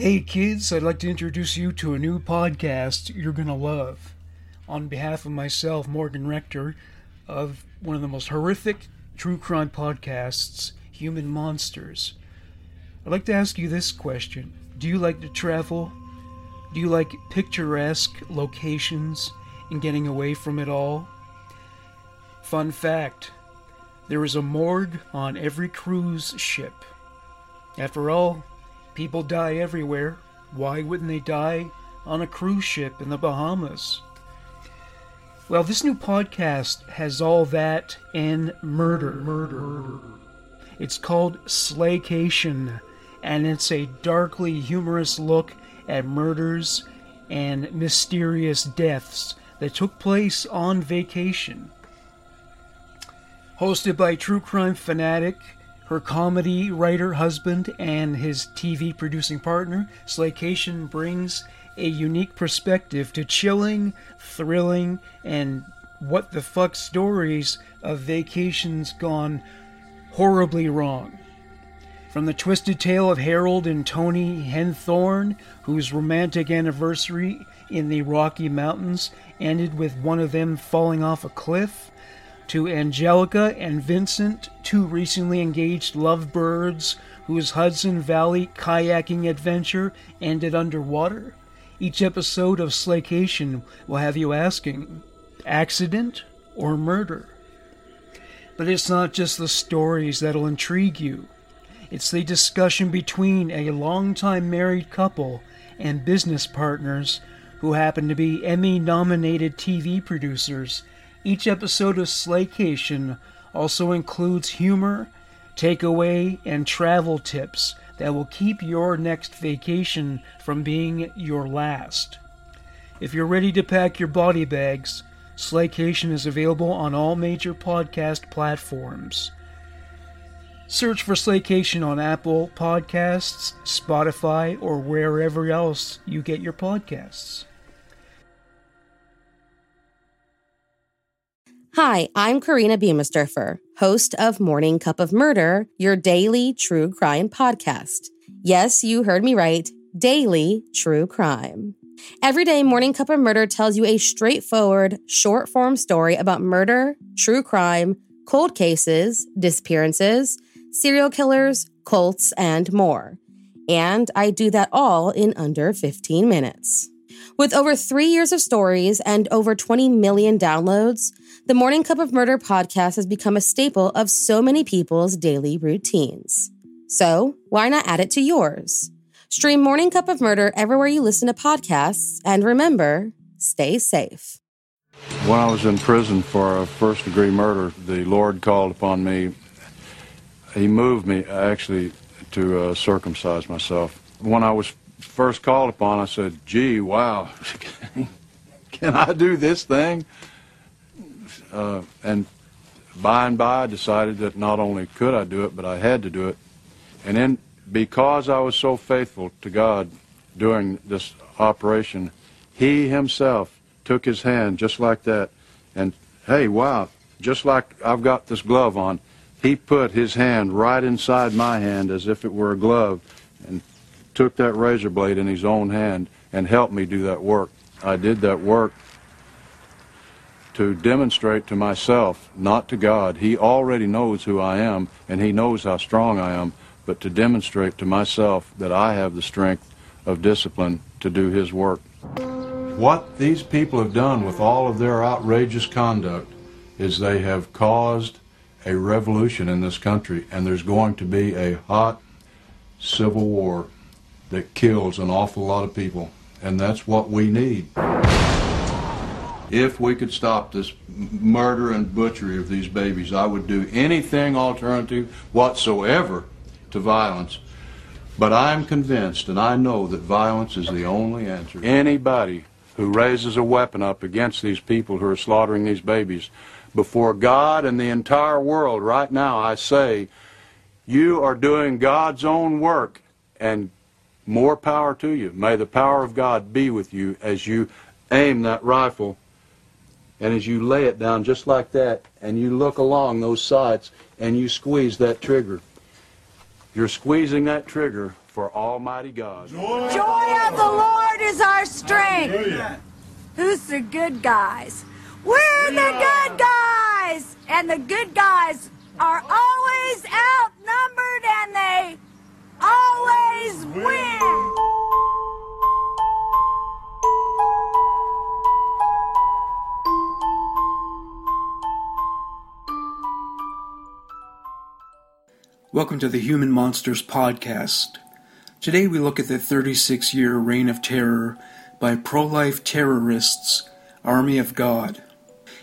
Hey kids, I'd like to introduce you to a new podcast you're going to love. On behalf of myself, Morgan Rector, of one of the most horrific true crime podcasts, Human Monsters, I'd like to ask you this question Do you like to travel? Do you like picturesque locations and getting away from it all? Fun fact there is a morgue on every cruise ship. After all, People die everywhere. Why wouldn't they die on a cruise ship in the Bahamas? Well, this new podcast has all that and murder. Murder. It's called Slaycation, and it's a darkly humorous look at murders and mysterious deaths that took place on vacation. Hosted by true crime fanatic her comedy writer husband and his TV producing partner, Slaycation brings a unique perspective to chilling, thrilling, and what the fuck stories of vacations gone horribly wrong. From the twisted tale of Harold and Toni Henthorn, whose romantic anniversary in the Rocky Mountains ended with one of them falling off a cliff, to Angelica and Vincent, two recently engaged lovebirds whose Hudson Valley kayaking adventure ended underwater. Each episode of Slaycation will have you asking accident or murder? But it's not just the stories that'll intrigue you. It's the discussion between a long-time married couple and business partners who happen to be Emmy nominated TV producers each episode of Slaycation also includes humor, takeaway, and travel tips that will keep your next vacation from being your last. If you're ready to pack your body bags, Slaycation is available on all major podcast platforms. Search for Slaycation on Apple Podcasts, Spotify, or wherever else you get your podcasts. Hi, I'm Korina Biemesderfer, host of Morning Cup of Murder, your daily true crime podcast. Yes, you heard me right, daily true crime. Every day, Morning Cup of Murder tells you a straightforward, short form story about murder, true crime, cold cases, disappearances, serial killers, cults, and more. And I do that all in under 15 minutes. With over three years of stories and over 20 million downloads, the Morning Cup of Murder podcast has become a staple of so many people's daily routines. So, why not add it to yours? Stream Morning Cup of Murder everywhere you listen to podcasts, and remember, stay safe. When I was in prison for a first degree murder, the Lord called upon me. He moved me actually to uh, circumcise myself. When I was first called upon, I said, gee, wow, can I do this thing? Uh, and by and by, I decided that not only could I do it, but I had to do it. And then, because I was so faithful to God during this operation, He Himself took His hand just like that. And hey, wow, just like I've got this glove on, He put His hand right inside my hand as if it were a glove and took that razor blade in His own hand and helped me do that work. I did that work to demonstrate to myself, not to God. He already knows who I am and He knows how strong I am, but to demonstrate to myself that I have the strength of discipline to do His work. What these people have done with all of their outrageous conduct is they have caused a revolution in this country, and there's going to be a hot civil war that kills an awful lot of people, and that's what we need. If we could stop this murder and butchery of these babies, I would do anything alternative whatsoever to violence. But I'm convinced and I know that violence is the only answer. Anybody who raises a weapon up against these people who are slaughtering these babies, before God and the entire world right now, I say, you are doing God's own work and more power to you. May the power of God be with you as you aim that rifle and as you lay it down just like that and you look along those sides, and you squeeze that trigger. You're squeezing that trigger for Almighty God. Joy of the Lord is our strength. Who's the good guys? We're the good guys! And the good guys are always outnumbered and they always win! Welcome to the Human Monsters Podcast. Today we look at the 36 year reign of terror by pro life terrorists, Army of God.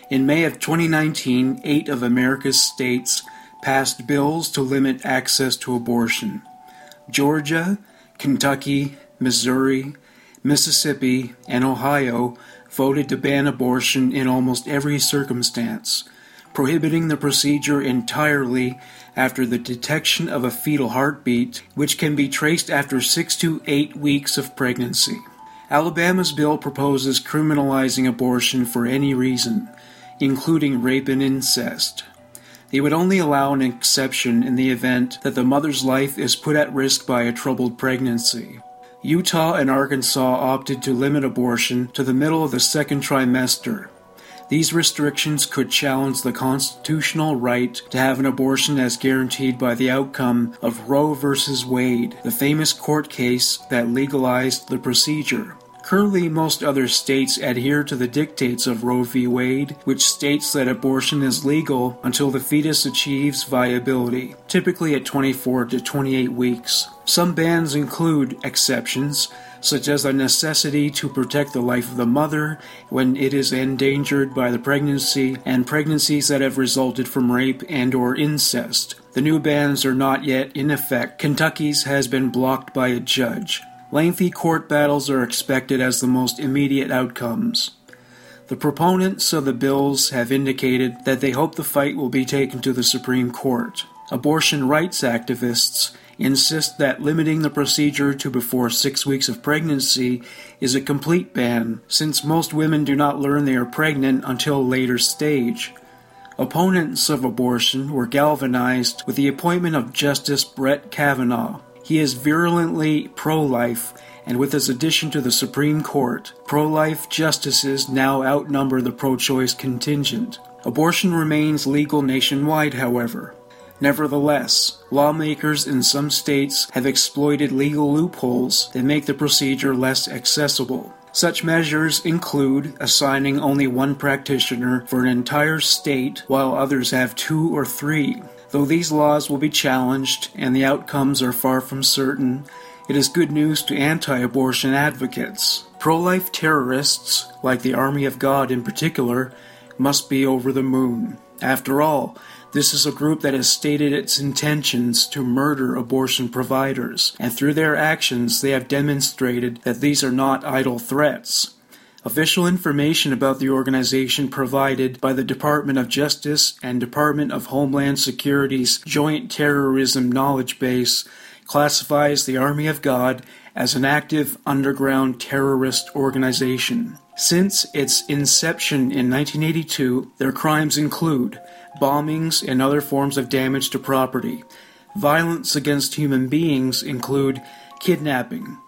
In May of 2019, eight of America's states passed bills to limit access to abortion. Georgia, Kentucky, Missouri, Mississippi, and Ohio voted to ban abortion in almost every circumstance, prohibiting the procedure entirely after the detection of a fetal heartbeat, which can be traced after six to eight weeks of pregnancy. Alabama's bill proposes criminalizing abortion for any reason, including rape and incest. They would only allow an exception in the event that the mother's life is put at risk by a troubled pregnancy. Utah and Arkansas opted to limit abortion to the middle of the second trimester. These restrictions could challenge the constitutional right to have an abortion as guaranteed by the outcome of Roe v. Wade, the famous court case that legalized the procedure. Currently, most other states adhere to the dictates of Roe v. Wade, which states that abortion is legal until the fetus achieves viability, typically at 24 to 28 weeks. Some bans include exceptions, such as the necessity to protect the life of the mother when it is endangered by the pregnancy and pregnancies that have resulted from rape and or incest. The new bans are not yet in effect. Kentucky's has been blocked by a judge. Lengthy court battles are expected as the most immediate outcomes. The proponents of the bills have indicated that they hope the fight will be taken to the Supreme Court. Abortion rights activists insist that limiting the procedure to before six weeks of pregnancy is a complete ban, since most women do not learn they are pregnant until a later stage. Opponents of abortion were galvanized with the appointment of Justice Brett Kavanaugh. He is virulently pro life, and with his addition to the Supreme Court, pro life justices now outnumber the pro choice contingent. Abortion remains legal nationwide, however. Nevertheless, lawmakers in some states have exploited legal loopholes that make the procedure less accessible. Such measures include assigning only one practitioner for an entire state while others have two or three. Though these laws will be challenged and the outcomes are far from certain, it is good news to anti abortion advocates. Pro life terrorists, like the Army of God in particular, must be over the moon. After all, this is a group that has stated its intentions to murder abortion providers, and through their actions they have demonstrated that these are not idle threats. Official information about the organization provided by the Department of Justice and Department of Homeland Security's Joint Terrorism Knowledge Base classifies the Army of God as an active underground terrorist organization. Since its inception in 1982, their crimes include bombings and other forms of damage to property. Violence against human beings include kidnapping,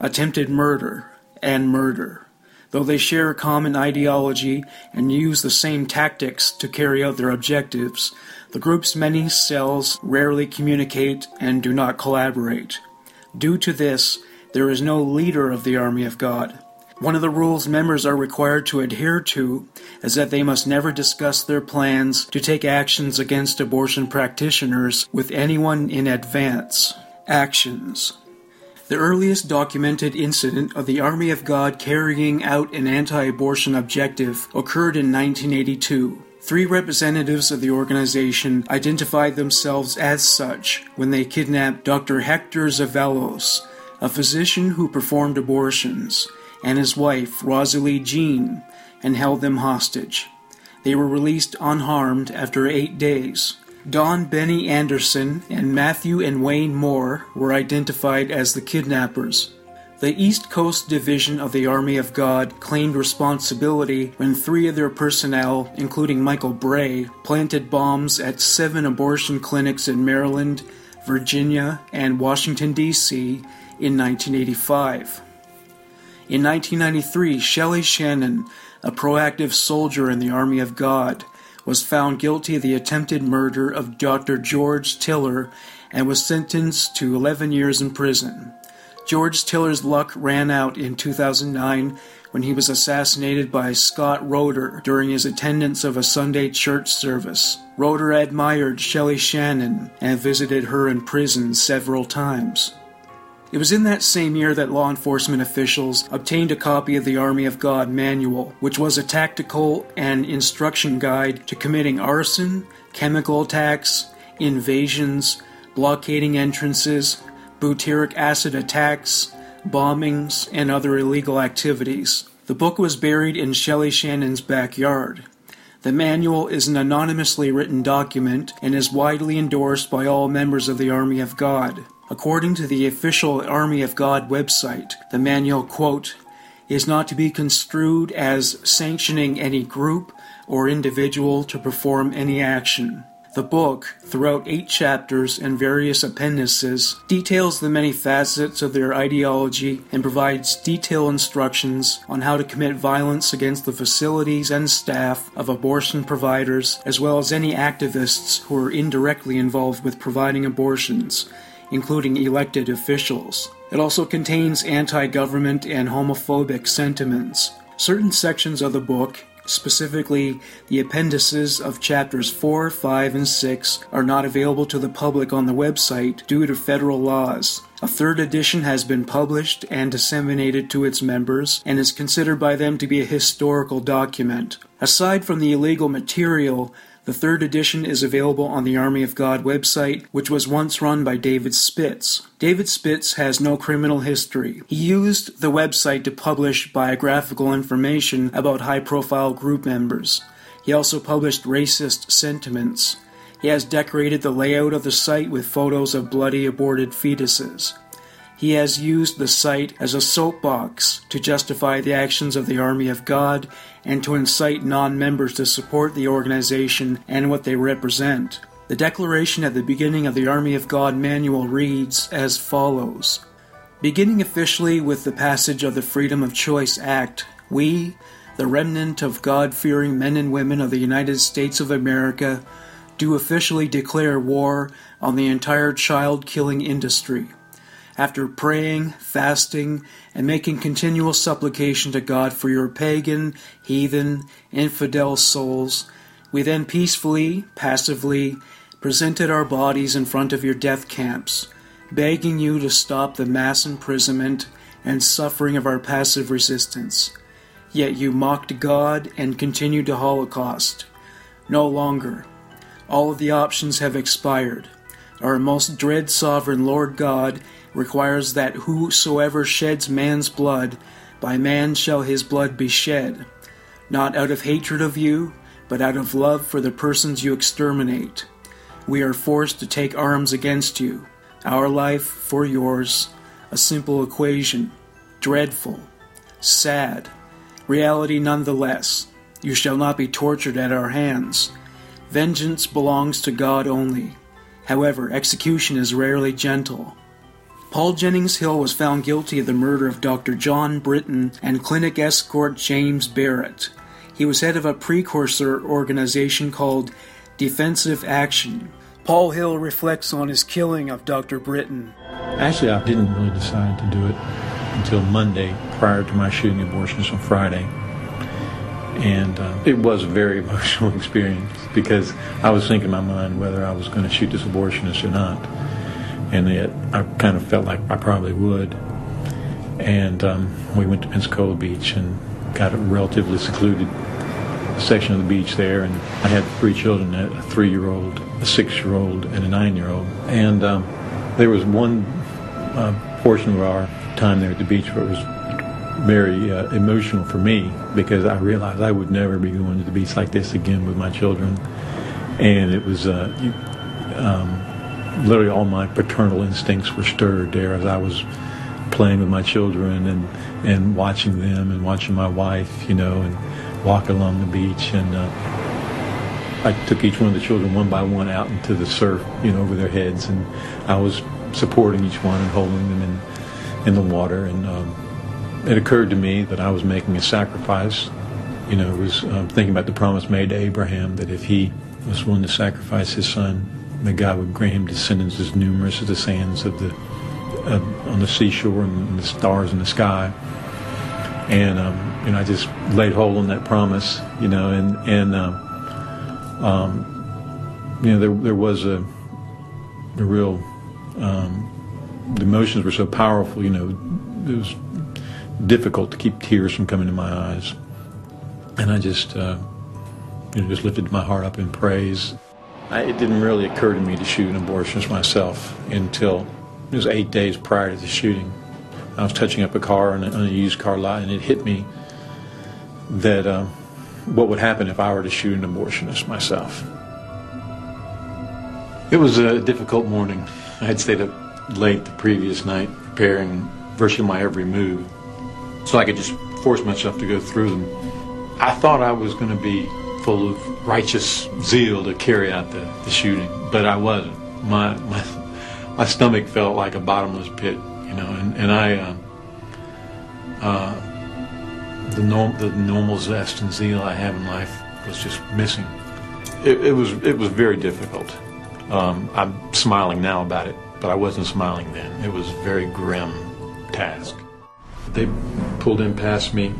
attempted murder, and murder. Though they share a common ideology and use the same tactics to carry out their objectives, the group's many cells rarely communicate and do not collaborate. Due to this, there is no leader of the Army of God. One of the rules members are required to adhere to is that they must never discuss their plans to take actions against abortion practitioners with anyone in advance. Actions The earliest documented incident of the Army of God carrying out an anti abortion objective occurred in 1982. Three representatives of the organization identified themselves as such when they kidnapped Dr. Hector Zevallos, a physician who performed abortions, and his wife, Rosalie Jean, and held them hostage. They were released unharmed after eight days. Don Benny Anderson and Matthew and Wayne Moore were identified as the kidnappers. The East Coast Division of the Army of God claimed responsibility when three of their personnel, including Michael Bray, planted bombs at seven abortion clinics in Maryland, Virginia, and Washington, D.C. in 1985. In 1993, Shelley Shannon, a proactive soldier in the Army of God, was found guilty of the attempted murder of Dr. George Tiller and was sentenced to 11 years in prison. George Tiller's luck ran out in 2009 when he was assassinated by Scott Roeder during his attendance of a Sunday church service. Roeder admired Shelley Shannon and visited her in prison several times. It was in that same year that law enforcement officials obtained a copy of the Army of God manual, which was a tactical and instruction guide to committing arson, chemical attacks, invasions, blockading entrances, butyric acid attacks, bombings, and other illegal activities. The book was buried in Shelley Shannon's backyard. The manual is an anonymously written document and is widely endorsed by all members of the Army of God. According to the official Army of God website, the manual, quote, is not to be construed as sanctioning any group or individual to perform any action. The book, throughout eight chapters and various appendices, details the many facets of their ideology and provides detailed instructions on how to commit violence against the facilities and staff of abortion providers, as well as any activists who are indirectly involved with providing abortions including elected officials. It also contains anti government and homophobic sentiments. Certain sections of the book, specifically the appendices of chapters 4, 5, and 6, are not available to the public on the website due to federal laws. A third edition has been published and disseminated to its members and is considered by them to be a historical document. Aside from the illegal material, the third edition is available on the Army of God website, which was once run by David Spitz. David Spitz has no criminal history. He used the website to publish biographical information about high profile group members. He also published racist sentiments. He has decorated the layout of the site with photos of bloody aborted fetuses. He has used the site as a soapbox to justify the actions of the Army of God and to incite non members to support the organization and what they represent. The declaration at the beginning of the Army of God manual reads as follows Beginning officially with the passage of the Freedom of Choice Act, we, the remnant of God fearing men and women of the United States of America, do officially declare war on the entire child killing industry after praying, fasting, and making continual supplication to God for your pagan, heathen, infidel souls, we then peacefully, passively, presented our bodies in front of your death camps, begging you to stop the mass imprisonment and suffering of our passive resistance. Yet you mocked God and continued to holocaust. No longer. All of the options have expired. Our most dread sovereign Lord God requires that whosoever sheds man's blood, by man shall his blood be shed, not out of hatred of you, but out of love for the persons you exterminate. We are forced to take arms against you, our life for yours, a simple equation, dreadful, sad, reality nonetheless. You shall not be tortured at our hands. Vengeance belongs to God only. However, execution is rarely gentle. Paul Jennings Hill was found guilty of the murder of Dr. John Britton and clinic escort James Barrett. He was head of a precursor organization called Defensive Action. Paul Hill reflects on his killing of Dr. Britton. Actually, I didn't really decide to do it until Monday prior to my shooting abortions on Friday. And uh, it was a very emotional experience because I was thinking in my mind whether I was going to shoot this abortionist or not and it, I kind of felt like I probably would. And um, we went to Pensacola Beach and got a relatively secluded section of the beach there. And I had three children: a three-year-old, a six-year-old, and a nine-year-old. And um, there was one uh, portion of our time there at the beach where it was very uh, emotional for me because I realized I would never be going to the beach like this again with my children. And it was uh, um, literally all my paternal instincts were stirred there as I was playing with my children and, and watching them and watching my wife, you know, and walk along the beach. And uh, I took each one of the children one by one out into the surf, you know, over their heads. And I was supporting each one and holding them in, in the water. And um, it occurred to me that I was making a sacrifice. You know, it was um, thinking about the promise made to Abraham that if he was willing to sacrifice his son, that God would grant him descendants as numerous as the sands of the uh, on the seashore and the stars in the sky. And um, you know, I just laid hold on that promise. You know, and and um, um, you know, there there was a a real um, the emotions were so powerful. You know, it was difficult to keep tears from coming to my eyes, and I just. Uh, you know, just lifted my heart up in praise. I, it didn't really occur to me to shoot an abortionist myself until it was eight days prior to the shooting. I was touching up a car on a, on a used car lot, and it hit me that uh, what would happen if I were to shoot an abortionist myself. It was a difficult morning. I had stayed up late the previous night preparing virtually my every move so I could just force myself to go through them. I thought I was going to be full of righteous zeal to carry out the, the shooting, but I wasn't. My, my my stomach felt like a bottomless pit, you know, and, and I uh, uh, the norm the normal zest and zeal I have in life was just missing. It, it was it was very difficult. Um, I'm smiling now about it, but I wasn't smiling then. It was a very grim task. They pulled in past me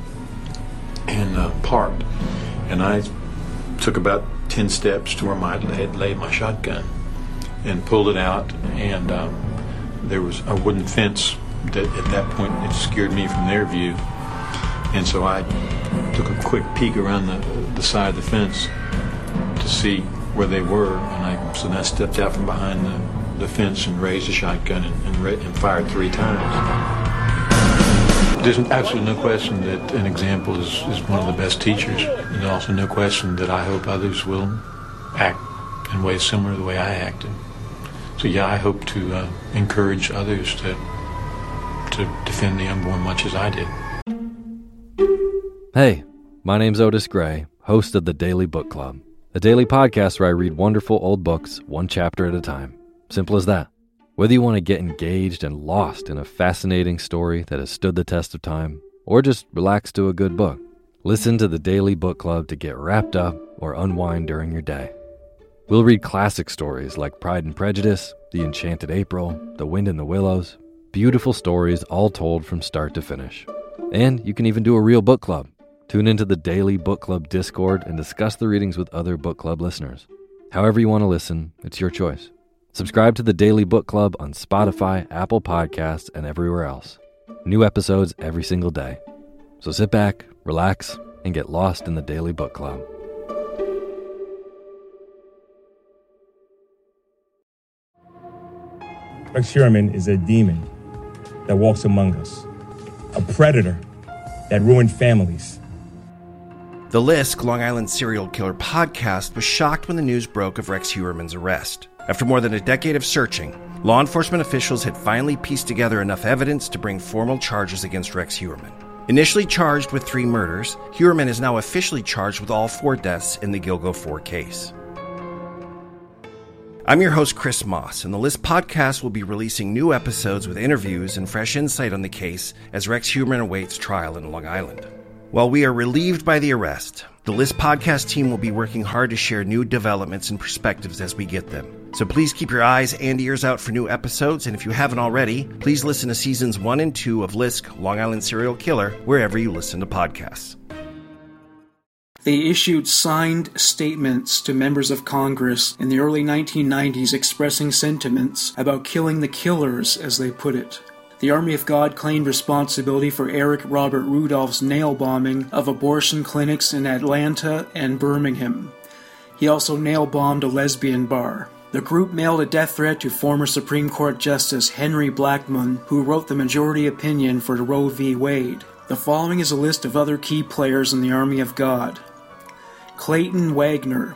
and uh, parked, and I took about 10 steps to where I had laid my shotgun and pulled it out. And um, there was a wooden fence that at that point it scared me from their view. And so I took a quick peek around the, the side of the fence to see where they were. And I, so then I stepped out from behind the, the fence and raised the shotgun and, and, and fired three times. There's absolutely no question that an example is, is one of the best teachers. And also no question that I hope others will act in ways similar to the way I acted. So yeah, I hope to uh, encourage others to to defend the unborn much as I did. Hey, my name's Otis Gray, host of the Daily Book Club, a daily podcast where I read wonderful old books one chapter at a time. Simple as that. Whether you want to get engaged and lost in a fascinating story that has stood the test of time, or just relax to a good book, listen to the Daily Book Club to get wrapped up or unwind during your day. We'll read classic stories like Pride and Prejudice, The Enchanted April, The Wind in the Willows, beautiful stories all told from start to finish. And you can even do a real book club. Tune into the Daily Book Club Discord and discuss the readings with other book club listeners. However, you want to listen, it's your choice. Subscribe to the Daily Book Club on Spotify, Apple Podcasts, and everywhere else. New episodes every single day. So sit back, relax, and get lost in the Daily Book Club. Rex Heuermann is a demon that walks among us, a predator that ruined families. The Lisk Long Island serial killer podcast was shocked when the news broke of Rex Heuermann's arrest. After more than a decade of searching, law enforcement officials had finally pieced together enough evidence to bring formal charges against Rex Heuermann. Initially charged with three murders, Heuermann is now officially charged with all four deaths in the Gilgo 4 case. I'm your host, Chris Moss, and the Lisk podcast will be releasing new episodes with interviews and fresh insight on the case as Rex Heuermann awaits trial in Long Island. While we are relieved by the arrest, the Lisk podcast team will be working hard to share new developments and perspectives as we get them. So please keep your eyes and ears out for new episodes, and if you haven't already, please listen to seasons one and two of Lisk Long Island Serial Killer wherever you listen to podcasts. They issued signed statements to members of Congress in the early 1990s expressing sentiments about killing the killers, as they put it. The Army of God claimed responsibility for Eric Robert Rudolph's nail bombing of abortion clinics in Atlanta and Birmingham. He also nail bombed a lesbian bar. The group mailed a death threat to former Supreme Court Justice Henry Blackmun, who wrote the majority opinion for Roe v. Wade. The following is a list of other key players in the Army of God Clayton Waagner,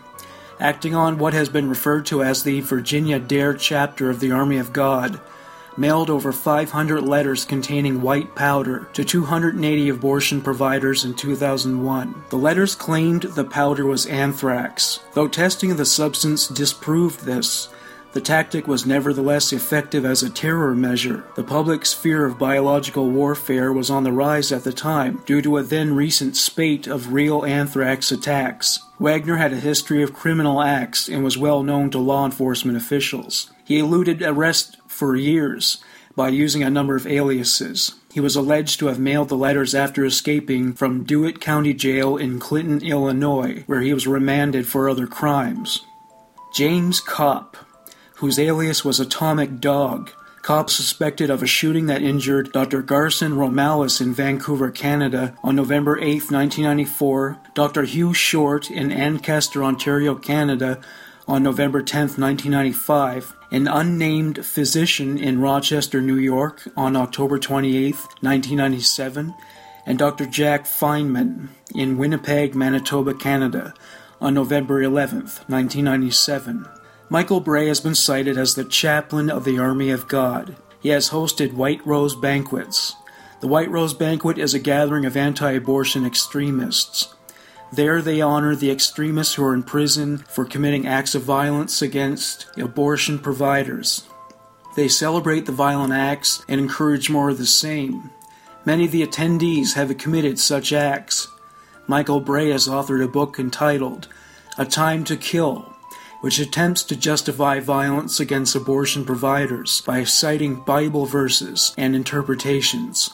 acting on what has been referred to as the Virginia Dare chapter of the Army of God, mailed over 500 letters containing white powder to 280 abortion providers in 2001. The letters claimed the powder was anthrax. Though testing of the substance disproved this, the tactic was nevertheless effective as a terror measure. The public's fear of biological warfare was on the rise at the time due to a then recent spate of real anthrax attacks. Waagner had a history of criminal acts and was well known to law enforcement officials. He eluded arrest for years by using a number of aliases. He was alleged to have mailed the letters after escaping from Dewitt County Jail in Clinton, Illinois, where he was remanded for other crimes. James Kopp whose alias was Atomic Dog. Kopp's suspected of a shooting that injured Dr. Garson Romalis in Vancouver, Canada on November 8, 1994, Dr. Hugh Short in Ancaster, Ontario, Canada on November 10, 1995, an unnamed physician in Rochester, New York on October 28, 1997, and Dr. Jack Fainman in Winnipeg, Manitoba, Canada on November 11, 1997. Michael Bray has been cited as the chaplain of the Army of God. He has hosted White Rose banquets. The White Rose Banquet is a gathering of anti abortion extremists. There they honor the extremists who are in prison for committing acts of violence against abortion providers. They celebrate the violent acts and encourage more of the same. Many of the attendees have committed such acts. Michael Bray has authored a book entitled A Time to Kill which attempts to justify violence against abortion providers by citing Bible verses and interpretations.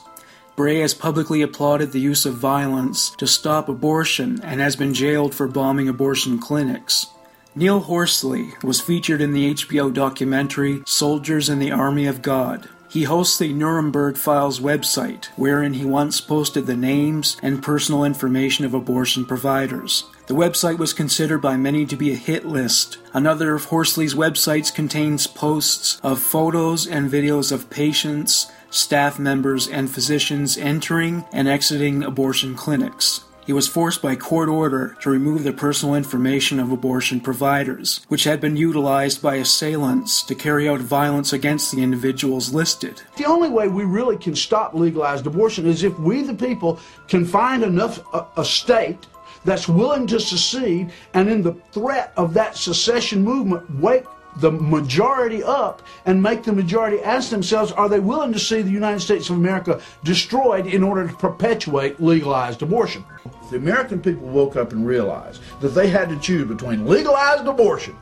Bray has publicly applauded the use of violence to stop abortion and has been jailed for bombing abortion clinics. Neal Horsley was featured in the HBO documentary Soldiers in the Army of God. He hosts the Nuremberg Files website, wherein he once posted the names and personal information of abortion providers. The website was considered by many to be a hit list. Another of Horsley's websites contains posts of photos and videos of patients, staff members, and physicians entering and exiting abortion clinics. He was forced by court order to remove the personal information of abortion providers, which had been utilized by assailants to carry out violence against the individuals listed. The only way we really can stop legalized abortion is if we, the people, can find enough a, a state that's willing to secede and in the threat of that secession movement wake the majority up and make the majority ask themselves are they willing to see the United States of America destroyed in order to perpetuate legalized abortion? The American people woke up and realized that they had to choose between legalized abortion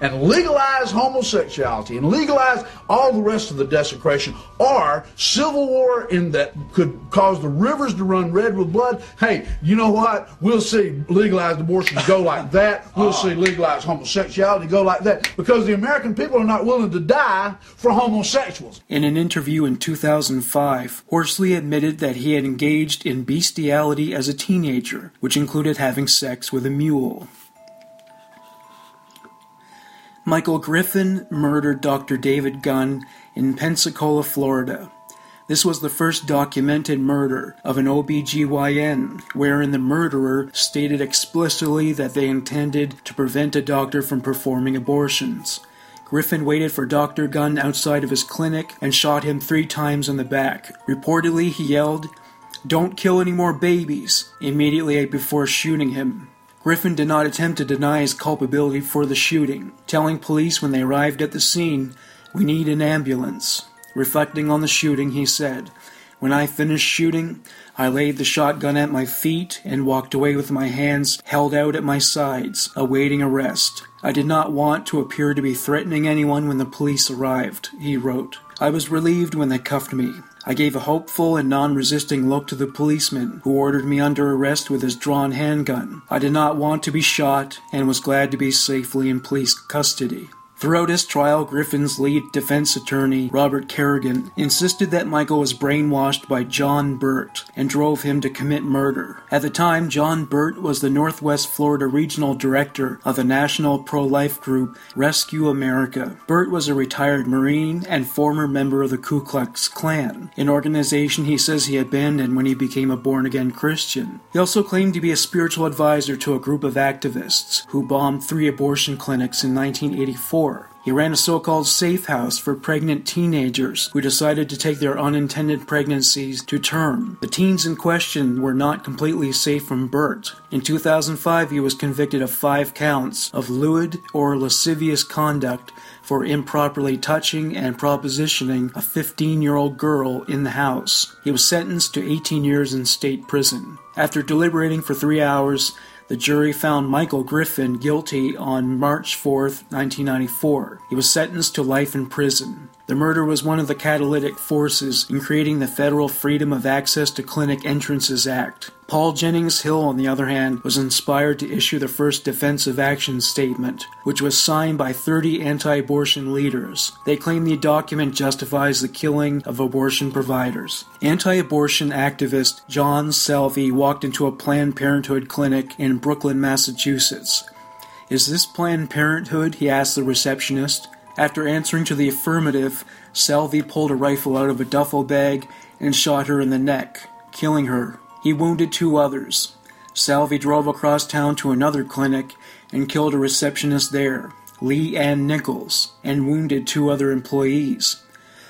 and legalize homosexuality and legalize all the rest of the desecration or civil war in that could cause the rivers to run red with blood. Hey you know what? We'll see legalized abortion go like that. We'll see legalized homosexuality go like that because the american people are not willing to die for homosexuals. In an interview in 2005 horsley admitted that he had engaged in bestiality as a teenager which included having sex with a mule Michael Griffin murdered Dr. David Gunn in Pensacola, Florida. This was the first documented murder of an OBGYN, wherein the murderer stated explicitly that they intended to prevent a doctor from performing abortions. Griffin waited for Dr. Gunn outside of his clinic and shot him three times in the back. Reportedly, he yelled, Don't kill any more babies, immediately before shooting him. Griffin did not attempt to deny his culpability for the shooting, telling police when they arrived at the scene, We need an ambulance. Reflecting on the shooting, he said, When I finished shooting, I laid the shotgun at my feet and walked away with my hands held out at my sides, awaiting arrest. I did not want to appear to be threatening anyone when the police arrived, he wrote. I was relieved when they cuffed me. I gave a hopeful and non resisting look to the policeman who ordered me under arrest with his drawn handgun. I did not want to be shot and was glad to be safely in police custody. Throughout his trial, Griffin's lead defense attorney, Robert Kerrigan, insisted that Michael was brainwashed by John Burt and drove him to commit murder. At the time, John Burt was the Northwest Florida regional director of the national pro life group Rescue America. Burt was a retired Marine and former member of the Ku Klux Klan, an organization he says he abandoned when he became a born again Christian. He also claimed to be a spiritual advisor to a group of activists who bombed three abortion clinics in 1984 he ran a so called safe house for pregnant teenagers who decided to take their unintended pregnancies to term. The teens in question were not completely safe from Burt. In 2005, he was convicted of five counts of lewd or lascivious conduct for improperly touching and propositioning a 15 year old girl in the house. He was sentenced to 18 years in state prison. After deliberating for three hours, the jury found Michael Griffin guilty on March 4, 1994. He was sentenced to life in prison. The murder was one of the catalytic forces in creating the Federal Freedom of Access to Clinic Entrances Act. Paul Jennings Hill, on the other hand, was inspired to issue the first defensive action statement, which was signed by 30 anti abortion leaders. They claim the document justifies the killing of abortion providers. Anti abortion activist John Salvi walked into a Planned Parenthood clinic in Brookline, Massachusetts. Is this Planned Parenthood? he asked the receptionist. After answering to the affirmative, Salvi pulled a rifle out of a duffel bag and shot her in the neck, killing her. He wounded two others. Salvi drove across town to another clinic and killed a receptionist there, Lee Ann Nichols, and wounded two other employees.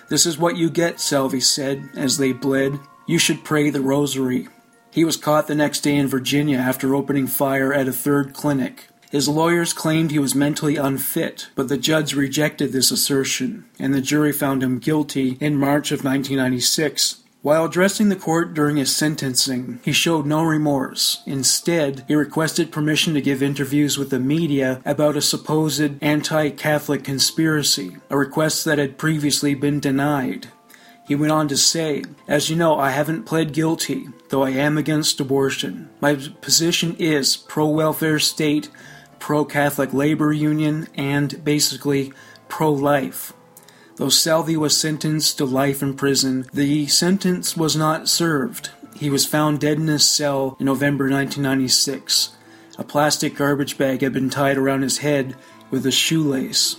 This is what you get, Salvi said as they bled. You should pray the rosary. He was caught the next day in Virginia after opening fire at a third clinic. His lawyers claimed he was mentally unfit, but the judge rejected this assertion, and the jury found him guilty in March of 1996. While addressing the court during his sentencing, he showed no remorse. Instead, he requested permission to give interviews with the media about a supposed anti Catholic conspiracy, a request that had previously been denied. He went on to say, As you know, I haven't pled guilty, though I am against abortion. My position is pro welfare state, pro Catholic labor union, and basically pro life. Though Salvi was sentenced to life in prison, the sentence was not served. He was found dead in his cell in November 1996. A plastic garbage bag had been tied around his head with a shoelace.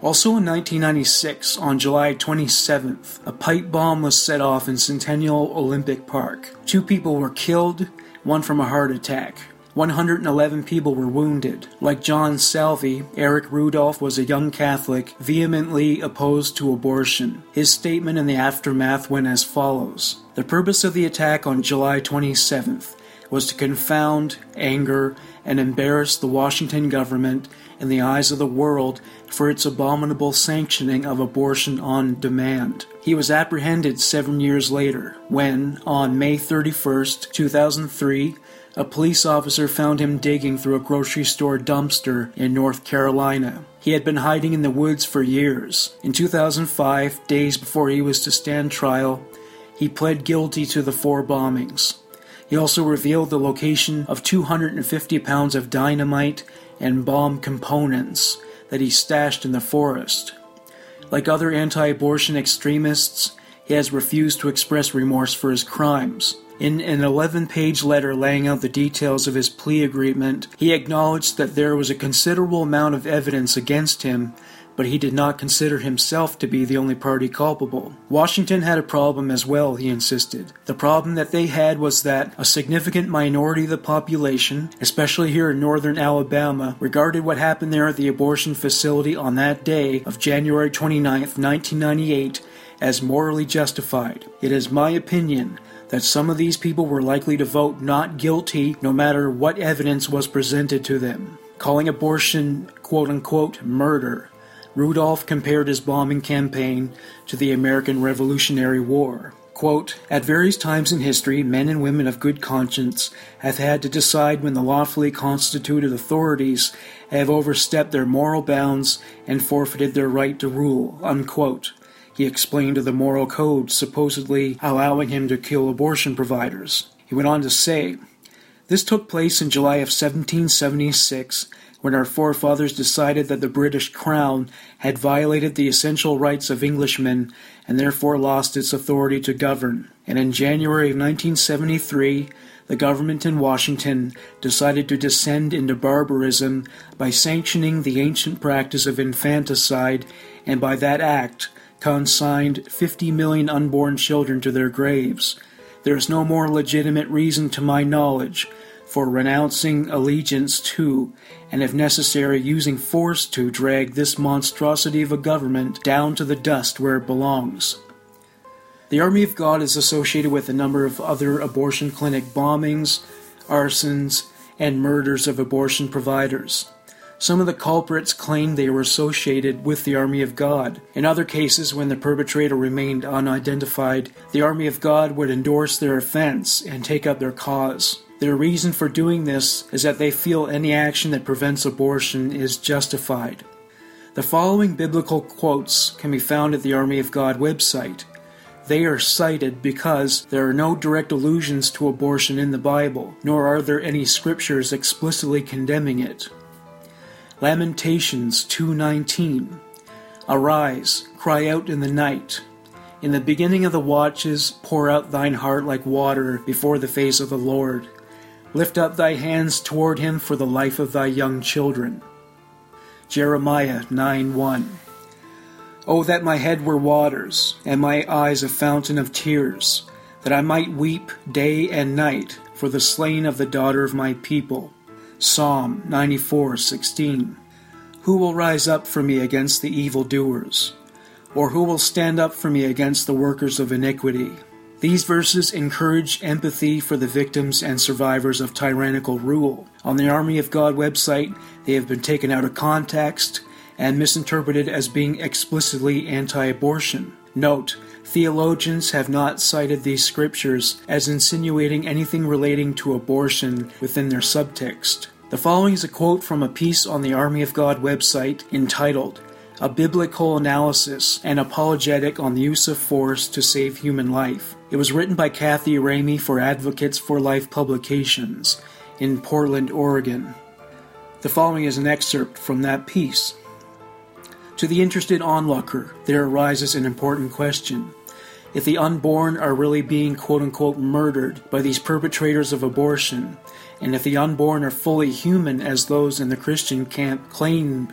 Also in 1996, on July 27th, a pipe bomb was set off in Centennial Olympic Park. Two people were killed, one from a heart attack. 111 people were wounded. Like John Salvi, Eric Rudolph was a young Catholic vehemently opposed to abortion. His statement in the aftermath went as follows The purpose of the attack on July 27th was to confound, anger, and embarrass the Washington government in the eyes of the world for its abominable sanctioning of abortion on demand. He was apprehended seven years later when, on May 31, 2003, a police officer found him digging through a grocery store dumpster in North Carolina. He had been hiding in the woods for years. In 2005, days before he was to stand trial, he pled guilty to the four bombings. He also revealed the location of 250 pounds of dynamite and bomb components that he stashed in the forest. Like other anti abortion extremists, he has refused to express remorse for his crimes. In an 11 page letter laying out the details of his plea agreement, he acknowledged that there was a considerable amount of evidence against him, but he did not consider himself to be the only party culpable. Washington had a problem as well, he insisted. The problem that they had was that a significant minority of the population, especially here in northern Alabama, regarded what happened there at the abortion facility on that day of January 29, 1998, as morally justified. It is my opinion that some of these people were likely to vote not guilty no matter what evidence was presented to them. Calling abortion quote unquote murder, Rudolph compared his bombing campaign to the American Revolutionary War. Quote, At various times in history, men and women of good conscience have had to decide when the lawfully constituted authorities have overstepped their moral bounds and forfeited their right to rule. Unquote. He explained the moral code supposedly allowing him to kill abortion providers. He went on to say, This took place in July of 1776 when our forefathers decided that the British Crown had violated the essential rights of Englishmen and therefore lost its authority to govern. And in January of 1973, the government in Washington decided to descend into barbarism by sanctioning the ancient practice of infanticide and by that act consigned 50 million unborn children to their graves. There is no more legitimate reason, to my knowledge, for renouncing allegiance to, and if necessary, using force to drag this monstrosity of a government down to the dust where it belongs. The Army of God is associated with a number of other abortion clinic bombings, arsons, and murders of abortion providers. Some of the culprits claimed they were associated with the Army of God. In other cases, when the perpetrator remained unidentified, the Army of God would endorse their offense and take up their cause. Their reason for doing this is that they feel any action that prevents abortion is justified. The following biblical quotes can be found at the Army of God website. They are cited because there are no direct allusions to abortion in the Bible, nor are there any scriptures explicitly condemning it. Lamentations 2:19 Arise, cry out in the night. In the beginning of the watches, pour out thine heart like water before the face of the Lord. Lift up thy hands toward him for the life of thy young children. Jeremiah 9 1. Oh, that my head were waters, and my eyes a fountain of tears, that I might weep day and night for the slain of the daughter of my people. Psalm 94:16. Who will rise up for me against the evildoers? Or who will stand up for me against the workers of iniquity? These verses encourage empathy for the victims and survivors of tyrannical rule. On the Army of God website, they have been taken out of context and misinterpreted as being explicitly anti abortion. Note, theologians have not cited these scriptures as insinuating anything relating to abortion within their subtext. The following is a quote from a piece on the Army of God website entitled a biblical analysis and apologetic on the use of force to save human life. It was written by Cathy Ramey for Advocates for Life Publications in Portland, Oregon. The following is an excerpt from that piece. To the interested onlooker, there arises an important question. If the unborn are really being quote unquote murdered by these perpetrators of abortion, and if the unborn are fully human as those in the Christian camp claim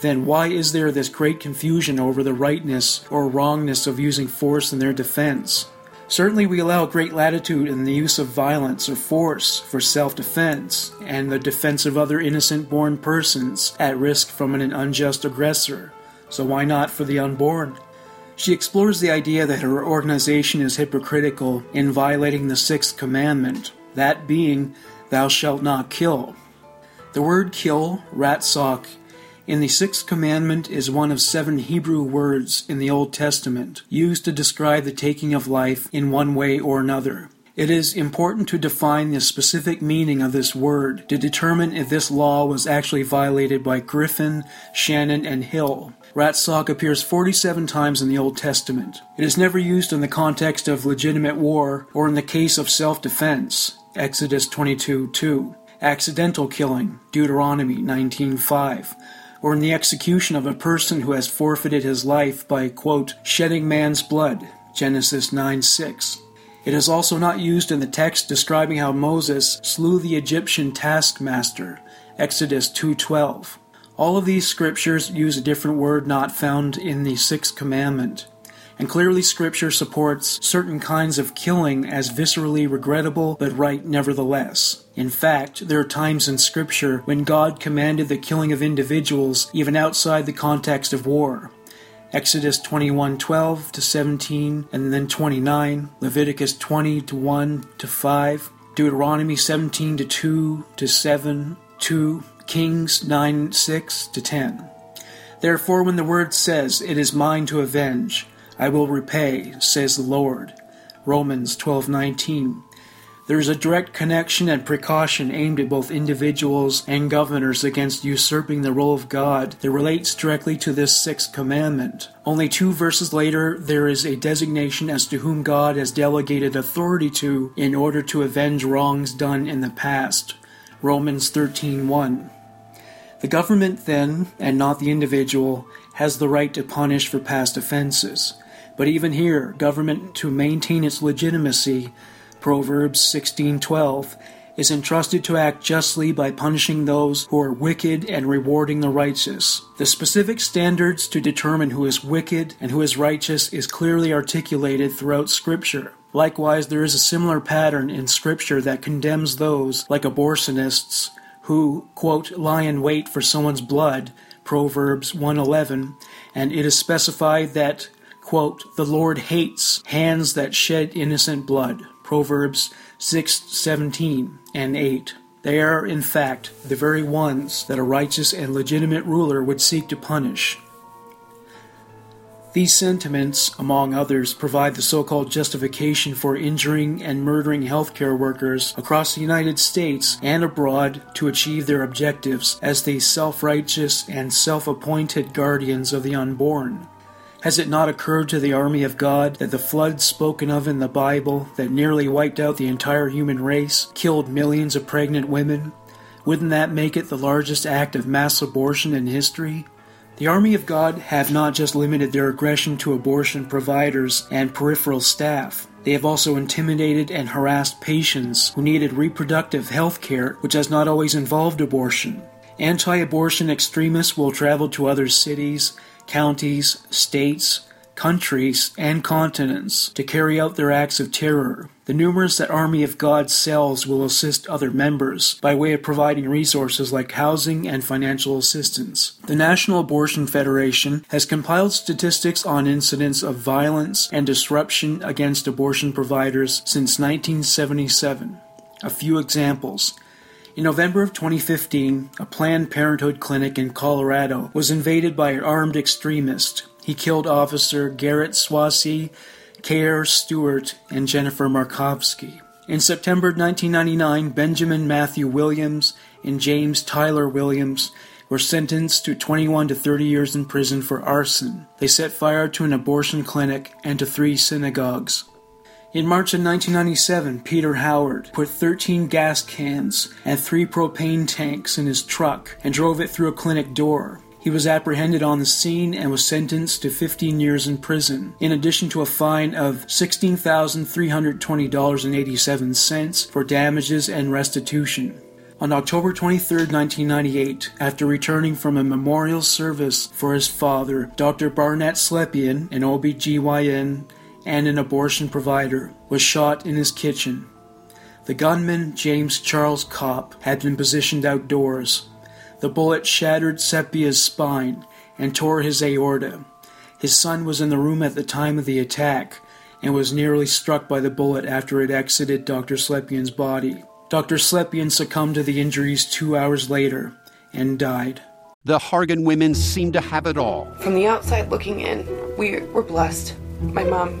then why is there this great confusion over the rightness or wrongness of using force in their defense? Certainly, we allow great latitude in the use of violence or force for self defense and the defense of other innocent born persons at risk from an unjust aggressor. So, why not for the unborn? She explores the idea that her organization is hypocritical in violating the sixth commandment, that being, Thou shalt not kill. The word kill, ratzak, in the sixth commandment is one of seven Hebrew words in the Old Testament used to describe the taking of life in one way or another. It is important to define the specific meaning of this word to determine if this law was actually violated by Griffin, Shannon, and Hill. Ratzak appears 47 times in the Old Testament. It is never used in the context of legitimate war or in the case of self defense. Exodus 22:2, Accidental killing. Deuteronomy 19:5 or in the execution of a person who has forfeited his life by, quote, shedding man's blood, Genesis 9:6. It is also not used in the text describing how Moses slew the Egyptian taskmaster, Exodus 2:12. All of these scriptures use a different word not found in the sixth commandment. And clearly, Scripture supports certain kinds of killing as viscerally regrettable but right nevertheless. In fact, there are times in Scripture when God commanded the killing of individuals even outside the context of war. Exodus 21:12 to 17 and then 29, Leviticus 20 to 1 to 5, Deuteronomy 17 to 2 to 7, 2, Kings 9 6 to 10. Therefore, when the word says, It is mine to avenge, I will repay, says the Lord. Romans 12:19. There is a direct connection and precaution aimed at both individuals and governors against usurping the role of God that relates directly to this sixth commandment. Only two verses later, there is a designation as to whom God has delegated authority to in order to avenge wrongs done in the past. Romans 13:1. The government then, and not the individual, has the right to punish for past offenses. But even here, government to maintain its legitimacy Proverbs 16:12 is entrusted to act justly by punishing those who are wicked and rewarding the righteous. The specific standards to determine who is wicked and who is righteous is clearly articulated throughout scripture. Likewise, there is a similar pattern in scripture that condemns those like abortionists who, quote, lie in wait for someone's blood, Proverbs 1:11, and it is specified that, quote, the Lord hates hands that shed innocent blood, Proverbs 6:17 and 8. They are, in fact, the very ones that a righteous and legitimate ruler would seek to punish. These sentiments, among others, provide the so called justification for injuring and murdering healthcare workers across the United States and abroad to achieve their objectives as the self righteous and self appointed guardians of the unborn. Has it not occurred to the army of God that the flood spoken of in the Bible that nearly wiped out the entire human race killed millions of pregnant women? Wouldn't that make it the largest act of mass abortion in history? The army of God have not just limited their aggression to abortion providers and peripheral staff. They have also intimidated and harassed patients who needed reproductive health care, which has not always involved abortion. Anti abortion extremists will travel to other cities counties, states, countries, and continents to carry out their acts of terror. The numerous that Army of God cells will assist other members by way of providing resources like housing and financial assistance. The National Abortion Federation has compiled statistics on incidents of violence and disruption against abortion providers since 1977. A few examples. In November of 2015, a Planned Parenthood clinic in Colorado was invaded by an armed extremist. He killed Officer Garrett Swasey, Ke'Arre Stewart, and Jennifer Markovsky. In September 1999, Benjamin Matthew Williams and James Tyler Williams were sentenced to 21 to 30 years in prison for arson. They set fire to an abortion clinic and to three synagogues. In March of 1997, Peter Howard put 13 gas cans and three propane tanks in his truck and drove it through a clinic door. He was apprehended on the scene and was sentenced to 15 years in prison, in addition to a fine of $16,320.87 for damages and restitution. On October 23, 1998, after returning from a memorial service for his father, Dr. Barnett Slepian, an OBGYN and an abortion provider, was shot in his kitchen. The gunman, James Charles Kopp, had been positioned outdoors. The bullet shattered Slepian's spine and tore his aorta. His son was in the room at the time of the attack and was nearly struck by the bullet after it exited Dr. Slepian's body. Dr. Slepian succumbed to the injuries two hours later and died. The Hargan women seemed to have it all. From the outside looking in, we were blessed. My mom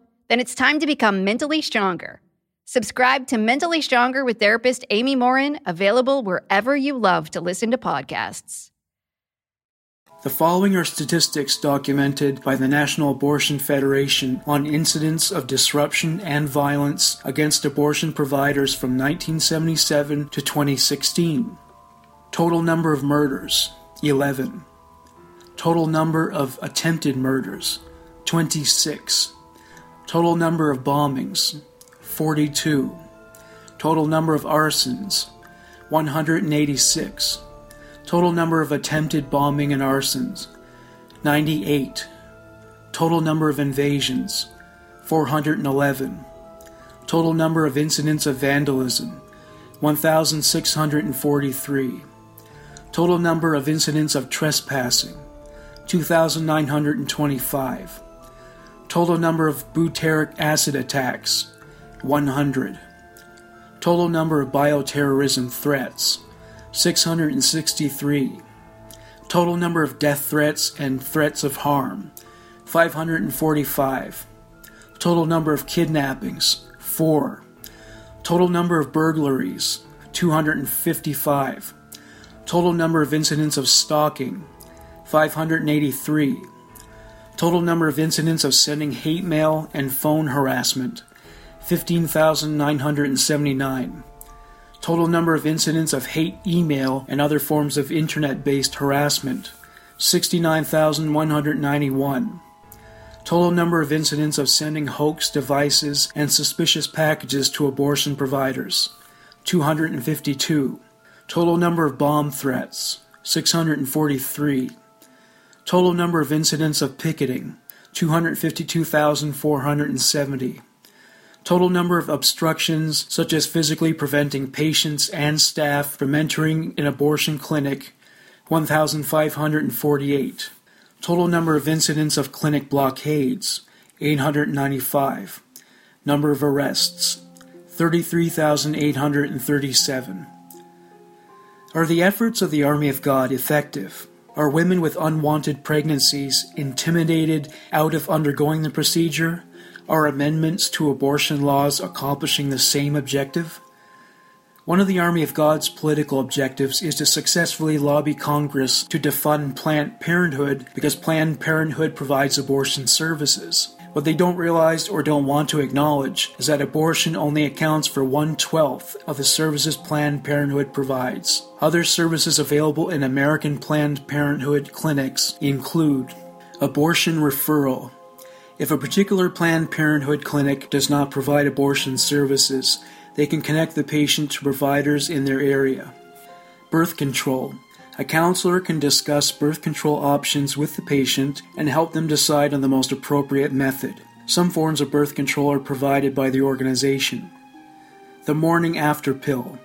Then it's time to become mentally stronger. Subscribe to Mentally Stronger with therapist Amy Morin, available wherever you love to listen to podcasts. The following are statistics documented by the National Abortion Federation on incidents of disruption and violence against abortion providers from 1977 to 2016. Total number of murders 11. Total number of attempted murders 26. Total number of bombings 42. Total number of arsons 186. Total number of attempted bombing and arsons 98. Total number of invasions 411. Total number of incidents of vandalism 1643. Total number of incidents of trespassing 2925. Total number of butyric acid attacks 100. Total number of bioterrorism threats 663. Total number of death threats and threats of harm 545. Total number of kidnappings 4. Total number of burglaries 255. Total number of incidents of stalking 583. Total number of incidents of sending hate mail and phone harassment 15,979. Total number of incidents of hate email and other forms of internet based harassment 69,191. Total number of incidents of sending hoax devices and suspicious packages to abortion providers 252. Total number of bomb threats 643. Total number of incidents of picketing 252,470. Total number of obstructions, such as physically preventing patients and staff from entering an abortion clinic, 1,548. Total number of incidents of clinic blockades, 895. Number of arrests, 33,837. Are the efforts of the Army of God effective? Are women with unwanted pregnancies intimidated out of undergoing the procedure? Are amendments to abortion laws accomplishing the same objective? One of the Army of God's political objectives is to successfully lobby Congress to defund Planned Parenthood because Planned Parenthood provides abortion services. What they don't realize or don't want to acknowledge is that abortion only accounts for one twelfth of the services Planned Parenthood provides. Other services available in American Planned Parenthood clinics include abortion referral, if a particular Planned Parenthood clinic does not provide abortion services, they can connect the patient to providers in their area. Birth control. A counselor can discuss birth control options with the patient and help them decide on the most appropriate method. Some forms of birth control are provided by the organization. The morning after pill.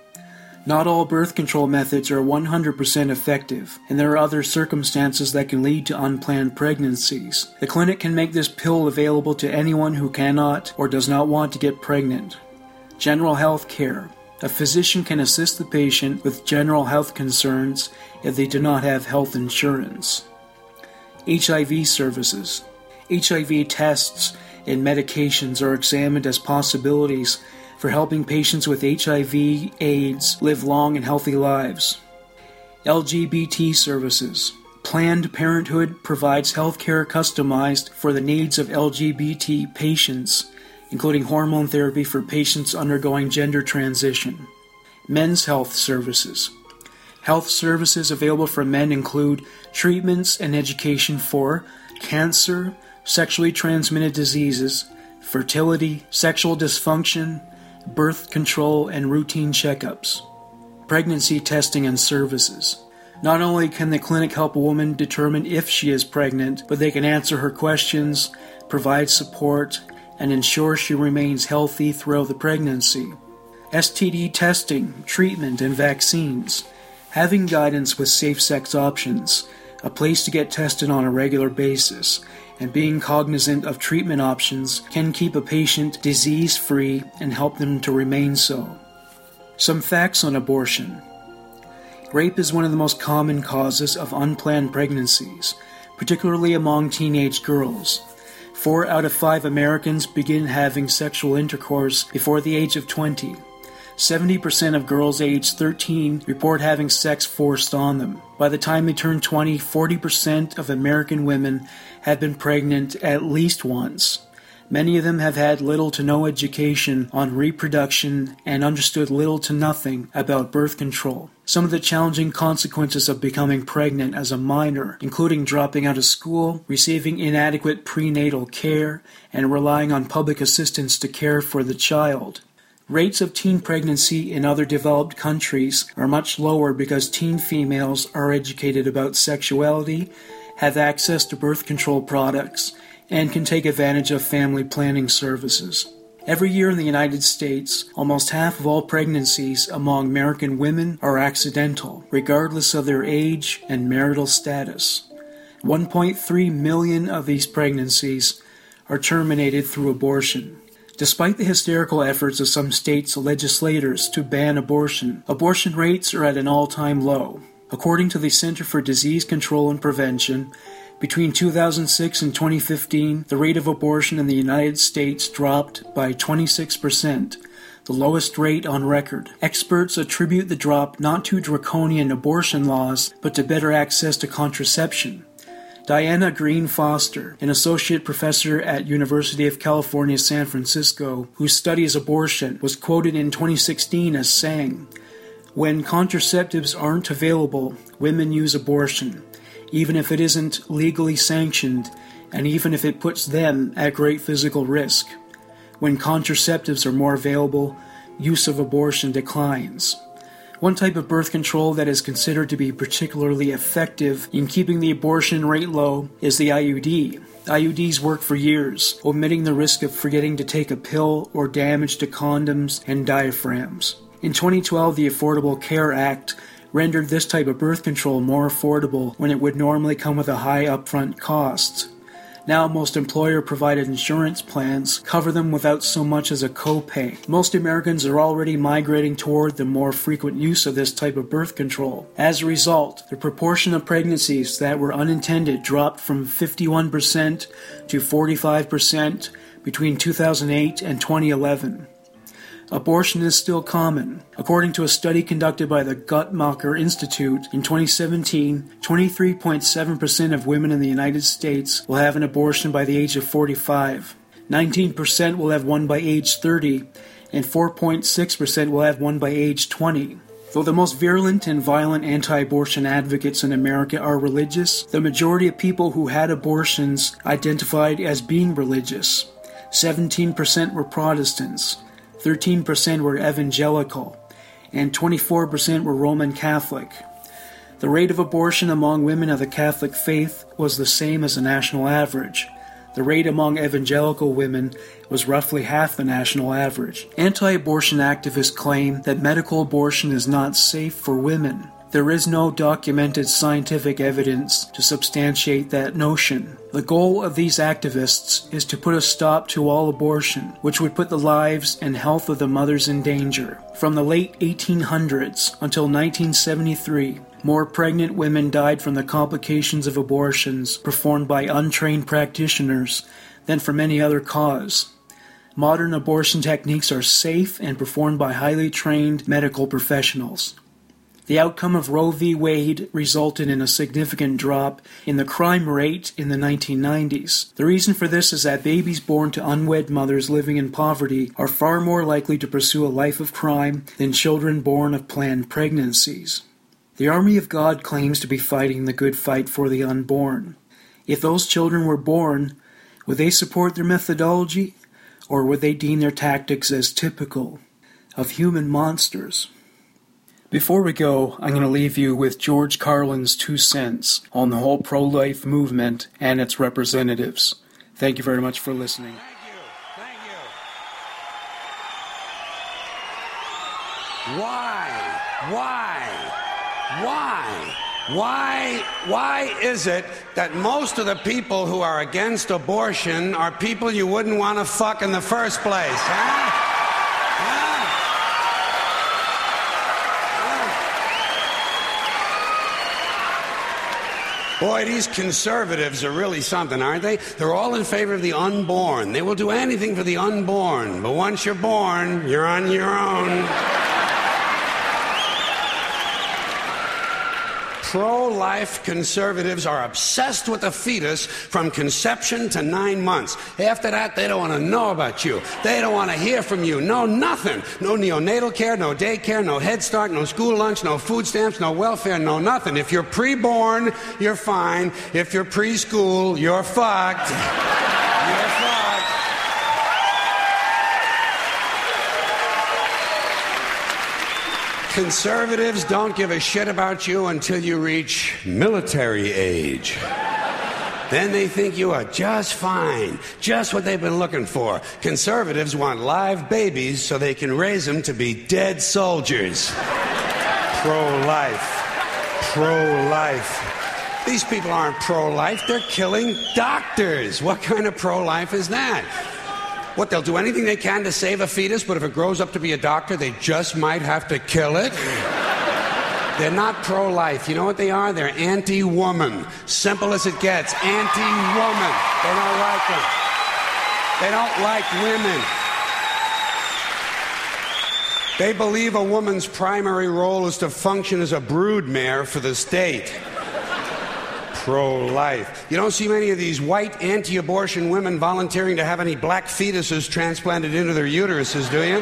Not all birth control methods are 100% effective, and there are other circumstances that can lead to unplanned pregnancies. The clinic can make this pill available to anyone who cannot or does not want to get pregnant. General health care. A physician can assist the patient with general health concerns if they do not have health insurance. HIV services. HIV tests and medications are examined as possibilities for helping patients with HIV AIDS live long and healthy lives. LGBT services. Planned Parenthood provides healthcare customized for the needs of LGBT patients, including hormone therapy for patients undergoing gender transition. Men's health services. Health services available for men include treatments and education for cancer, sexually transmitted diseases, fertility, sexual dysfunction, birth control, and routine checkups. pregnancy testing and services. Not only can the clinic help a woman determine if she is pregnant, but they can answer her questions, provide support, and ensure she remains healthy throughout the pregnancy. STD testing, treatment, and vaccines. Having guidance with safe sex options, a place to get tested on a regular basis, and being cognizant of treatment options can keep a patient disease free and help them to remain so. Some facts on abortion. Rape is one of the most common causes of unplanned pregnancies, particularly among teenage girls. Four out of five Americans begin having sexual intercourse before the age of 20. 70% of girls aged 13 report having sex forced on them. By the time they turn 20, 40% of American women have been pregnant at least once. Many of them have had little to no education on reproduction and understood little to nothing about birth control. Some of the challenging consequences of becoming pregnant as a minor, including dropping out of school, receiving inadequate prenatal care, and relying on public assistance to care for the child. Rates of teen pregnancy in other developed countries are much lower because teen females are educated about sexuality, have access to birth control products, and can take advantage of family planning services. Every year in the United States, almost half of all pregnancies among American women are accidental, regardless of their age and marital status. 1.3 million of these pregnancies are terminated through abortion. Despite the hysterical efforts of some states' legislators to ban abortion, abortion rates are at an all time low. According to the Center for Disease Control and Prevention, between 2006 and 2015, the rate of abortion in the United States dropped by 26%, the lowest rate on record. Experts attribute the drop not to draconian abortion laws, but to better access to contraception. Diana Greene Foster, an associate professor at University of California, San Francisco, who studies abortion, was quoted in 2016 as saying, "When contraceptives aren't available, women use abortion even if it isn't legally sanctioned, and even if it puts them at great physical risk. When contraceptives are more available, use of abortion declines. One type of birth control that is considered to be particularly effective in keeping the abortion rate low is the IUD. IUDs work for years, omitting the risk of forgetting to take a pill or damage to condoms and diaphragms. In 2012, the Affordable Care Act rendered this type of birth control more affordable when it would normally come with a high upfront cost. Now, most employer provided insurance plans cover them without so much as a copay. Most Americans are already migrating toward the more frequent use of this type of birth control. As a result, the proportion of pregnancies that were unintended dropped from 51% to 45% between 2008 and 2011 abortion is still common. According to a study conducted by the Guttmacher Institute in 2017, 23.7% of women in the United States will have an abortion by the age of 45. 19% will have one by age 30, and 4.6% will have one by age 20. Though the most virulent and violent anti abortion advocates in America are religious, the majority of people who had abortions identified as being religious. 17% were Protestants, 13% were evangelical, and 24% were Roman Catholic. The rate of abortion among women of the Catholic faith was the same as the national average. The rate among evangelical women was roughly half the national average. Anti abortion activists claim that medical abortion is not safe for women. There is no documented scientific evidence to substantiate that notion. The goal of these activists is to put a stop to all abortion, which would put the lives and health of the mothers in danger. From the late 1800s until 1973, more pregnant women died from the complications of abortions performed by untrained practitioners than from any other cause. Modern abortion techniques are safe and performed by highly trained medical professionals. The outcome of Roe v. Wade resulted in a significant drop in the crime rate in the 1990s. The reason for this is that babies born to unwed mothers living in poverty are far more likely to pursue a life of crime than children born of planned pregnancies. The Army of God claims to be fighting the good fight for the unborn. If those children were born, would they support their methodology, or would they deem their tactics as typical of human monsters? Before we go, I'm going to leave you with George Carlin's two cents on the whole pro life movement and its representatives. Thank you very much for listening. Why? Why? Why? Why, why is it that most of the people who are against abortion are people you wouldn't want to fuck in the first place, huh? Boy, these conservatives are really something, aren't they? They're all in favor of the unborn. They will do anything for the unborn. But once you're born, you're on your own. Pro life conservatives are obsessed with the fetus from conception to nine months. After that, they don't want to know about you. They don't want to hear from you. No, nothing. No neonatal care, no daycare, no Head Start, no school lunch, no food stamps, no welfare, no nothing. If you're preborn, you're fine. If you're preschool, you're fucked. You're fucked. Conservatives don't give a shit about you until you reach military age. Then they think you are just fine, just what they've been looking for. Conservatives want live babies so they can raise them to be dead soldiers. Pro life. Pro life. These people aren't pro life, they're killing doctors. What kind of pro life is that? What, they'll do anything they can to save a fetus, but if it grows up to be a doctor, they just might have to kill it? They're not pro life. You know what they are? They're anti woman. Simple as it gets. Anti woman. They don't like them. They don't like women. They believe a woman's primary role is to function as a broodmare for the state pro life. You don't see many of these white anti abortion women volunteering to have any black fetuses transplanted into their uteruses, do you?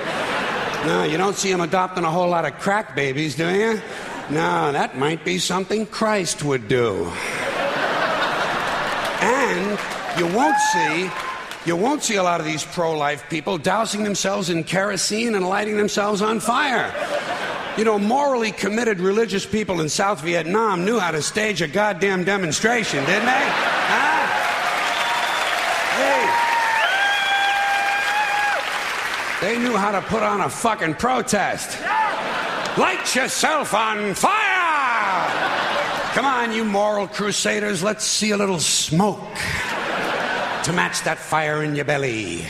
No, you don't see them adopting a whole lot of crack babies, do you? No, that might be something Christ would do. And you won't see you won't see a lot of these pro life people dousing themselves in kerosene and lighting themselves on fire. You know, morally committed religious people in South Vietnam knew how to stage a goddamn demonstration, didn't they? Huh? Hey. They knew how to put on a fucking protest. Light yourself on fire! Come on, you moral crusaders, let's see a little smoke to match that fire in your belly.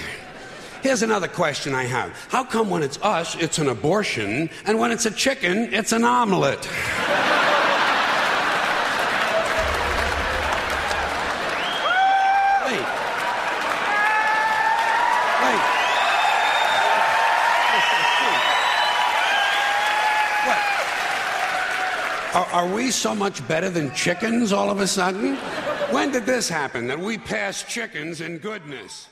Here's another question I have How come when it's us, it's an abortion, and when it's a chicken, it's an omelet? Wait. Wait. What? Are, we so much better than chickens all of a sudden? When did this happen that we pass chickens in goodness?